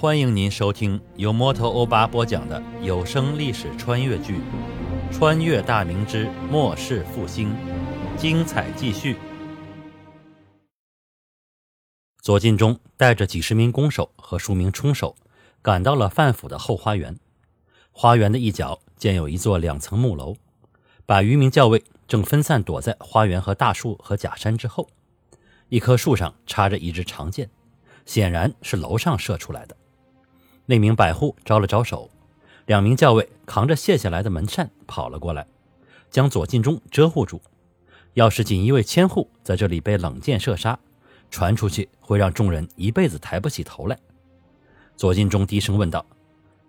欢迎您收听由摩托欧巴播讲的有声历史穿越剧《穿越大明之末世复兴》，精彩继续。左进忠带着几十名弓手和数名冲手，赶到了范府的后花园。花园的一角建有一座两层木楼，百余名教卫正分散躲在花园和大树和假山之后。一棵树上插着一支长箭，显然是楼上射出来的。那名百户招了招手，两名教尉扛着卸下来的门扇跑了过来，将左进忠遮护住。要是锦衣卫千户在这里被冷箭射杀，传出去会让众人一辈子抬不起头来。左进忠低声问道：“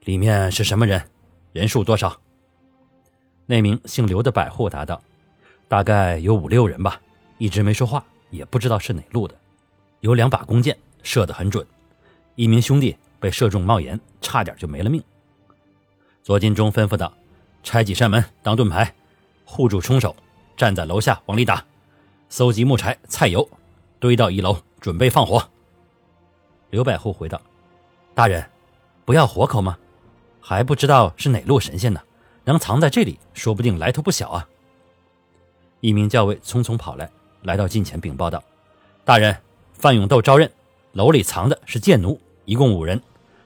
里面是什么人？人数多少？”那名姓刘的百户答道：“大概有五六人吧，一直没说话。”也不知道是哪路的，有两把弓箭射得很准，一名兄弟被射中帽檐，差点就没了命。左金忠吩咐道：“拆几扇门当盾牌，护住冲手，站在楼下往里打，搜集木柴、菜油，堆到一楼，准备放火。”刘百户回道：“大人，不要活口吗？还不知道是哪路神仙呢，能藏在这里，说不定来头不小啊。”一名教尉匆匆跑来。来到近前禀报道：“大人，范永斗招认，楼里藏的是贱奴，一共五人，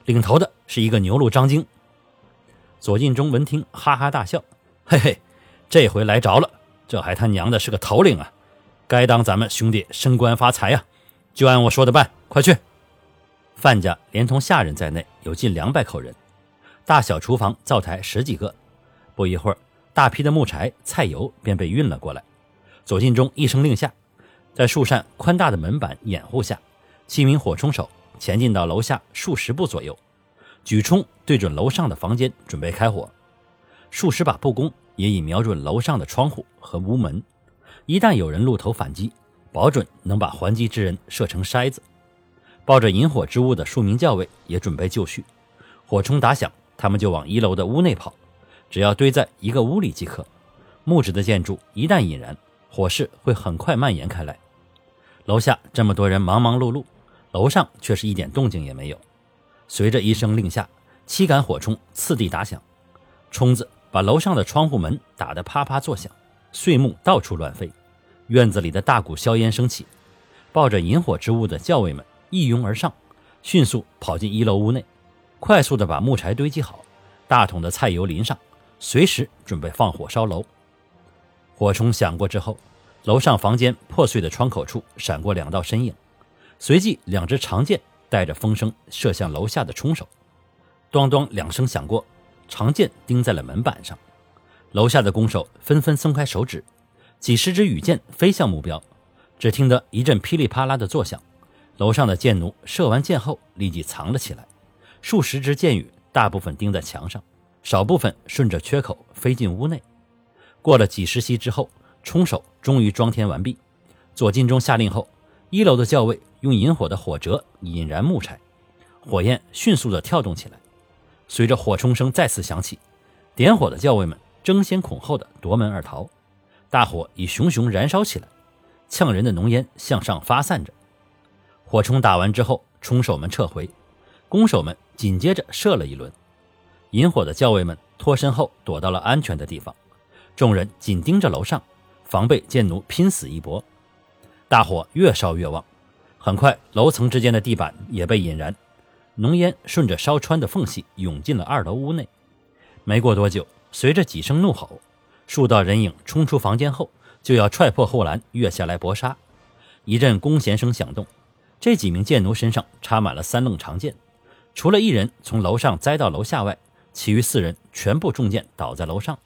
领头的是一个牛鹿张京。”左进忠闻听，哈哈大笑：“嘿嘿，这回来着了，这还他娘的是个头领啊！该当咱们兄弟升官发财呀！就按我说的办，快去！”范家连同下人在内有近两百口人，大小厨房、灶台十几个。不一会儿，大批的木柴、菜油便被运了过来。左进忠一声令下，在树扇宽大的门板掩护下，七名火冲手前进到楼下数十步左右，举冲对准楼上的房间准备开火。数十把步弓也已瞄准楼上的窗户和屋门，一旦有人露头反击，保准能把还击之人射成筛子。抱着引火之物的数名教尉也准备就绪，火冲打响，他们就往一楼的屋内跑，只要堆在一个屋里即可。木质的建筑一旦引燃，火势会很快蔓延开来。楼下这么多人忙忙碌碌，楼上却是一点动静也没有。随着一声令下，七杆火冲次第打响，冲子把楼上的窗户门打得啪啪作响，碎木到处乱飞。院子里的大股硝烟升起，抱着引火之物的校尉们一拥而上，迅速跑进一楼屋内，快速地把木柴堆积好，大桶的菜油淋上，随时准备放火烧楼。火冲响过之后，楼上房间破碎的窗口处闪过两道身影，随即两支长箭带着风声射向楼下的冲手，咣咣两声响过，长剑钉在了门板上。楼下的弓手纷纷松开手指，几十支羽箭飞向目标。只听得一阵噼里啪啦的作响，楼上的箭奴射完箭后立即藏了起来。数十支箭羽大部分钉在墙上，少部分顺着缺口飞进屋内。过了几十息之后，冲手终于装填完毕。左进忠下令后，一楼的校尉用引火的火折引燃木柴，火焰迅速地跳动起来。随着火冲声再次响起，点火的教尉们争先恐后地夺门而逃。大火已熊熊燃烧起来，呛人的浓烟向上发散着。火冲打完之后，冲手们撤回，弓手们紧接着射了一轮。引火的教尉们脱身后，躲到了安全的地方。众人紧盯着楼上，防备贱奴拼死一搏。大火越烧越旺，很快楼层之间的地板也被引燃，浓烟顺着烧穿的缝隙涌进了二楼屋内。没过多久，随着几声怒吼，数道人影冲出房间后，就要踹破后栏跃下来搏杀。一阵弓弦声响动，这几名贱奴身上插满了三棱长剑，除了一人从楼上栽到楼下外，其余四人全部中箭倒在楼上。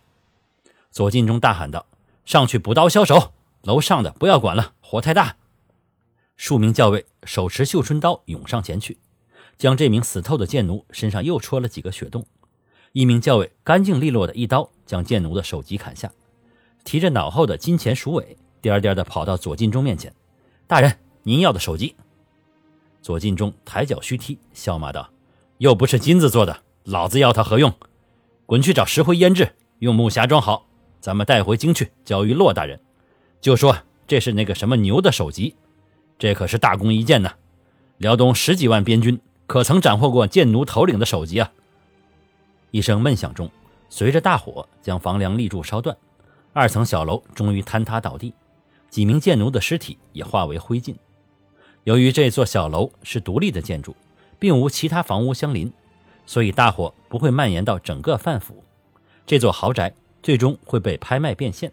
左进忠大喊道：“上去补刀消手！楼上的不要管了，火太大。”数名教尉手持绣春刀涌上前去，将这名死透的贱奴身上又戳了几个血洞。一名教尉干净利落的一刀将贱奴的首级砍下，提着脑后的金钱鼠尾，颠颠的跑到左进忠面前：“大人，您要的首级。”左进忠抬脚虚踢，笑骂道：“又不是金子做的，老子要它何用？滚去找石灰腌制，用木匣装好。”咱们带回京去交于骆大人，就说这是那个什么牛的首级，这可是大功一件呢。辽东十几万边军可曾斩获过贱奴头领的首级啊？一声闷响中，随着大火将房梁立柱烧断，二层小楼终于坍塌倒地，几名贱奴的尸体也化为灰烬。由于这座小楼是独立的建筑，并无其他房屋相邻，所以大火不会蔓延到整个范府。这座豪宅最终会被拍卖变现，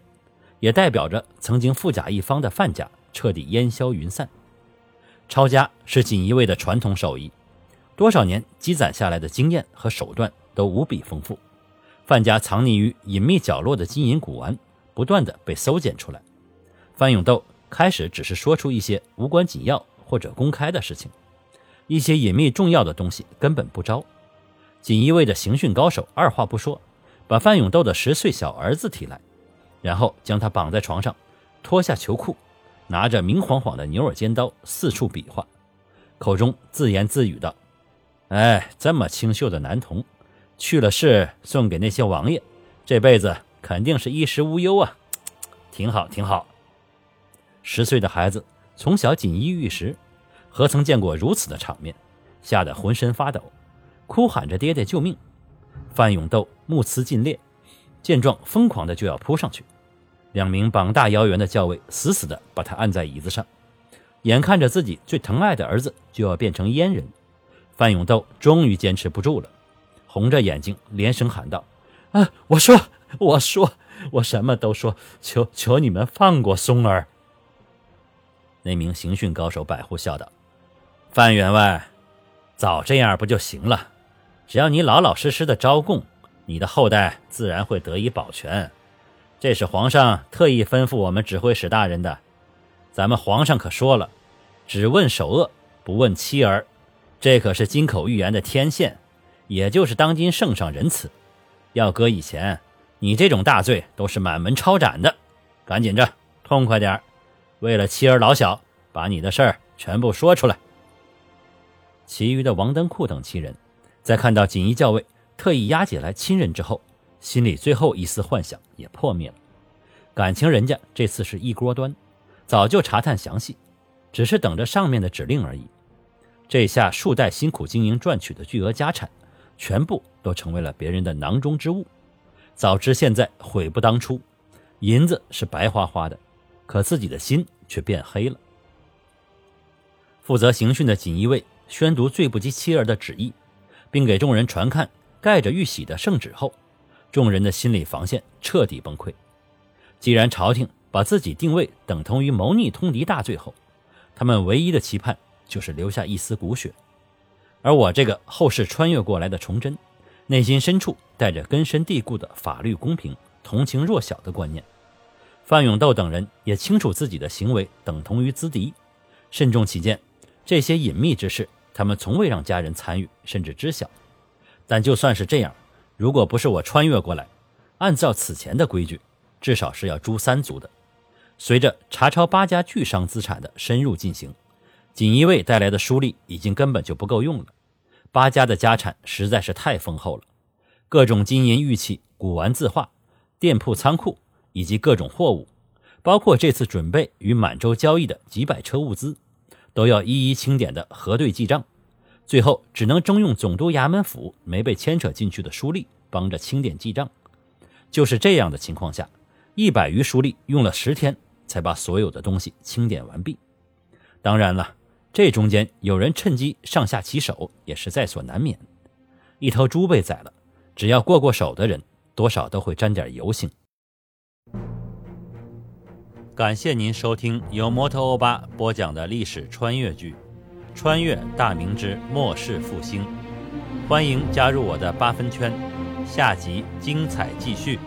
也代表着曾经富甲一方的范家彻底烟消云散。抄家是锦衣卫的传统手艺，多少年积攒下来的经验和手段都无比丰富。范家藏匿于隐秘角落的金银古玩不断的被搜检出来。范永斗开始只是说出一些无关紧要或者公开的事情，一些隐秘重要的东西根本不招。锦衣卫的刑讯高手二话不说，把范永斗的十岁小儿子提来，然后将他绑在床上，脱下囚裤。拿着明晃晃的牛耳尖刀四处比划，口中自言自语道：“哎，这么清秀的男童，去了世送给那些王爷，这辈子肯定是衣食无忧啊！挺好，挺好。”十岁的孩子从小锦衣玉食，何曾见过如此的场面，吓得浑身发抖，哭喊着：“爹爹救命！”范永斗目眦尽裂，见状疯狂的就要扑上去。两名膀大腰圆的教尉死死地把他按在椅子上，眼看着自己最疼爱的儿子就要变成阉人，范永斗终于坚持不住了，红着眼睛连声喊道：“啊，我说，我说，我什么都说，求求你们放过松儿。”那名刑讯高手百户笑道：“范员外，早这样不就行了？只要你老老实实的招供，你的后代自然会得以保全。”这是皇上特意吩咐我们指挥使大人的。咱们皇上可说了，只问首恶，不问妻儿，这可是金口玉言的天线，也就是当今圣上仁慈。要搁以前，你这种大罪都是满门抄斩的。赶紧着，痛快点为了妻儿老小，把你的事儿全部说出来。其余的王登库等七人，在看到锦衣校尉特意押解来亲人之后。心里最后一丝幻想也破灭了，感情人家这次是一锅端，早就查探详细，只是等着上面的指令而已。这下数代辛苦经营赚取的巨额家产，全部都成为了别人的囊中之物。早知现在悔不当初，银子是白花花的，可自己的心却变黑了。负责刑讯的锦衣卫宣读罪不及妻儿的旨意，并给众人传看盖着玉玺的圣旨后。众人的心理防线彻底崩溃。既然朝廷把自己定位等同于谋逆通敌大罪后，他们唯一的期盼就是留下一丝骨血。而我这个后世穿越过来的崇祯，内心深处带着根深蒂固的法律公平、同情弱小的观念。范永斗等人也清楚自己的行为等同于资敌，慎重起见，这些隐秘之事，他们从未让家人参与，甚至知晓。但就算是这样。如果不是我穿越过来，按照此前的规矩，至少是要诛三族的。随着查抄八家巨商资产的深入进行，锦衣卫带来的书吏已经根本就不够用了。八家的家产实在是太丰厚了，各种金银玉器、古玩字画、店铺仓库以及各种货物，包括这次准备与满洲交易的几百车物资，都要一一清点的核对记账。最后只能征用总督衙门府没被牵扯进去的书吏帮着清点记账。就是这样的情况下，一百余书吏用了十天才把所有的东西清点完毕。当然了，这中间有人趁机上下其手，也是在所难免。一头猪被宰了，只要过过手的人，多少都会沾点油腥。感谢您收听由摩托欧巴播讲的历史穿越剧。穿越大明之末世复兴，欢迎加入我的八分圈，下集精彩继续。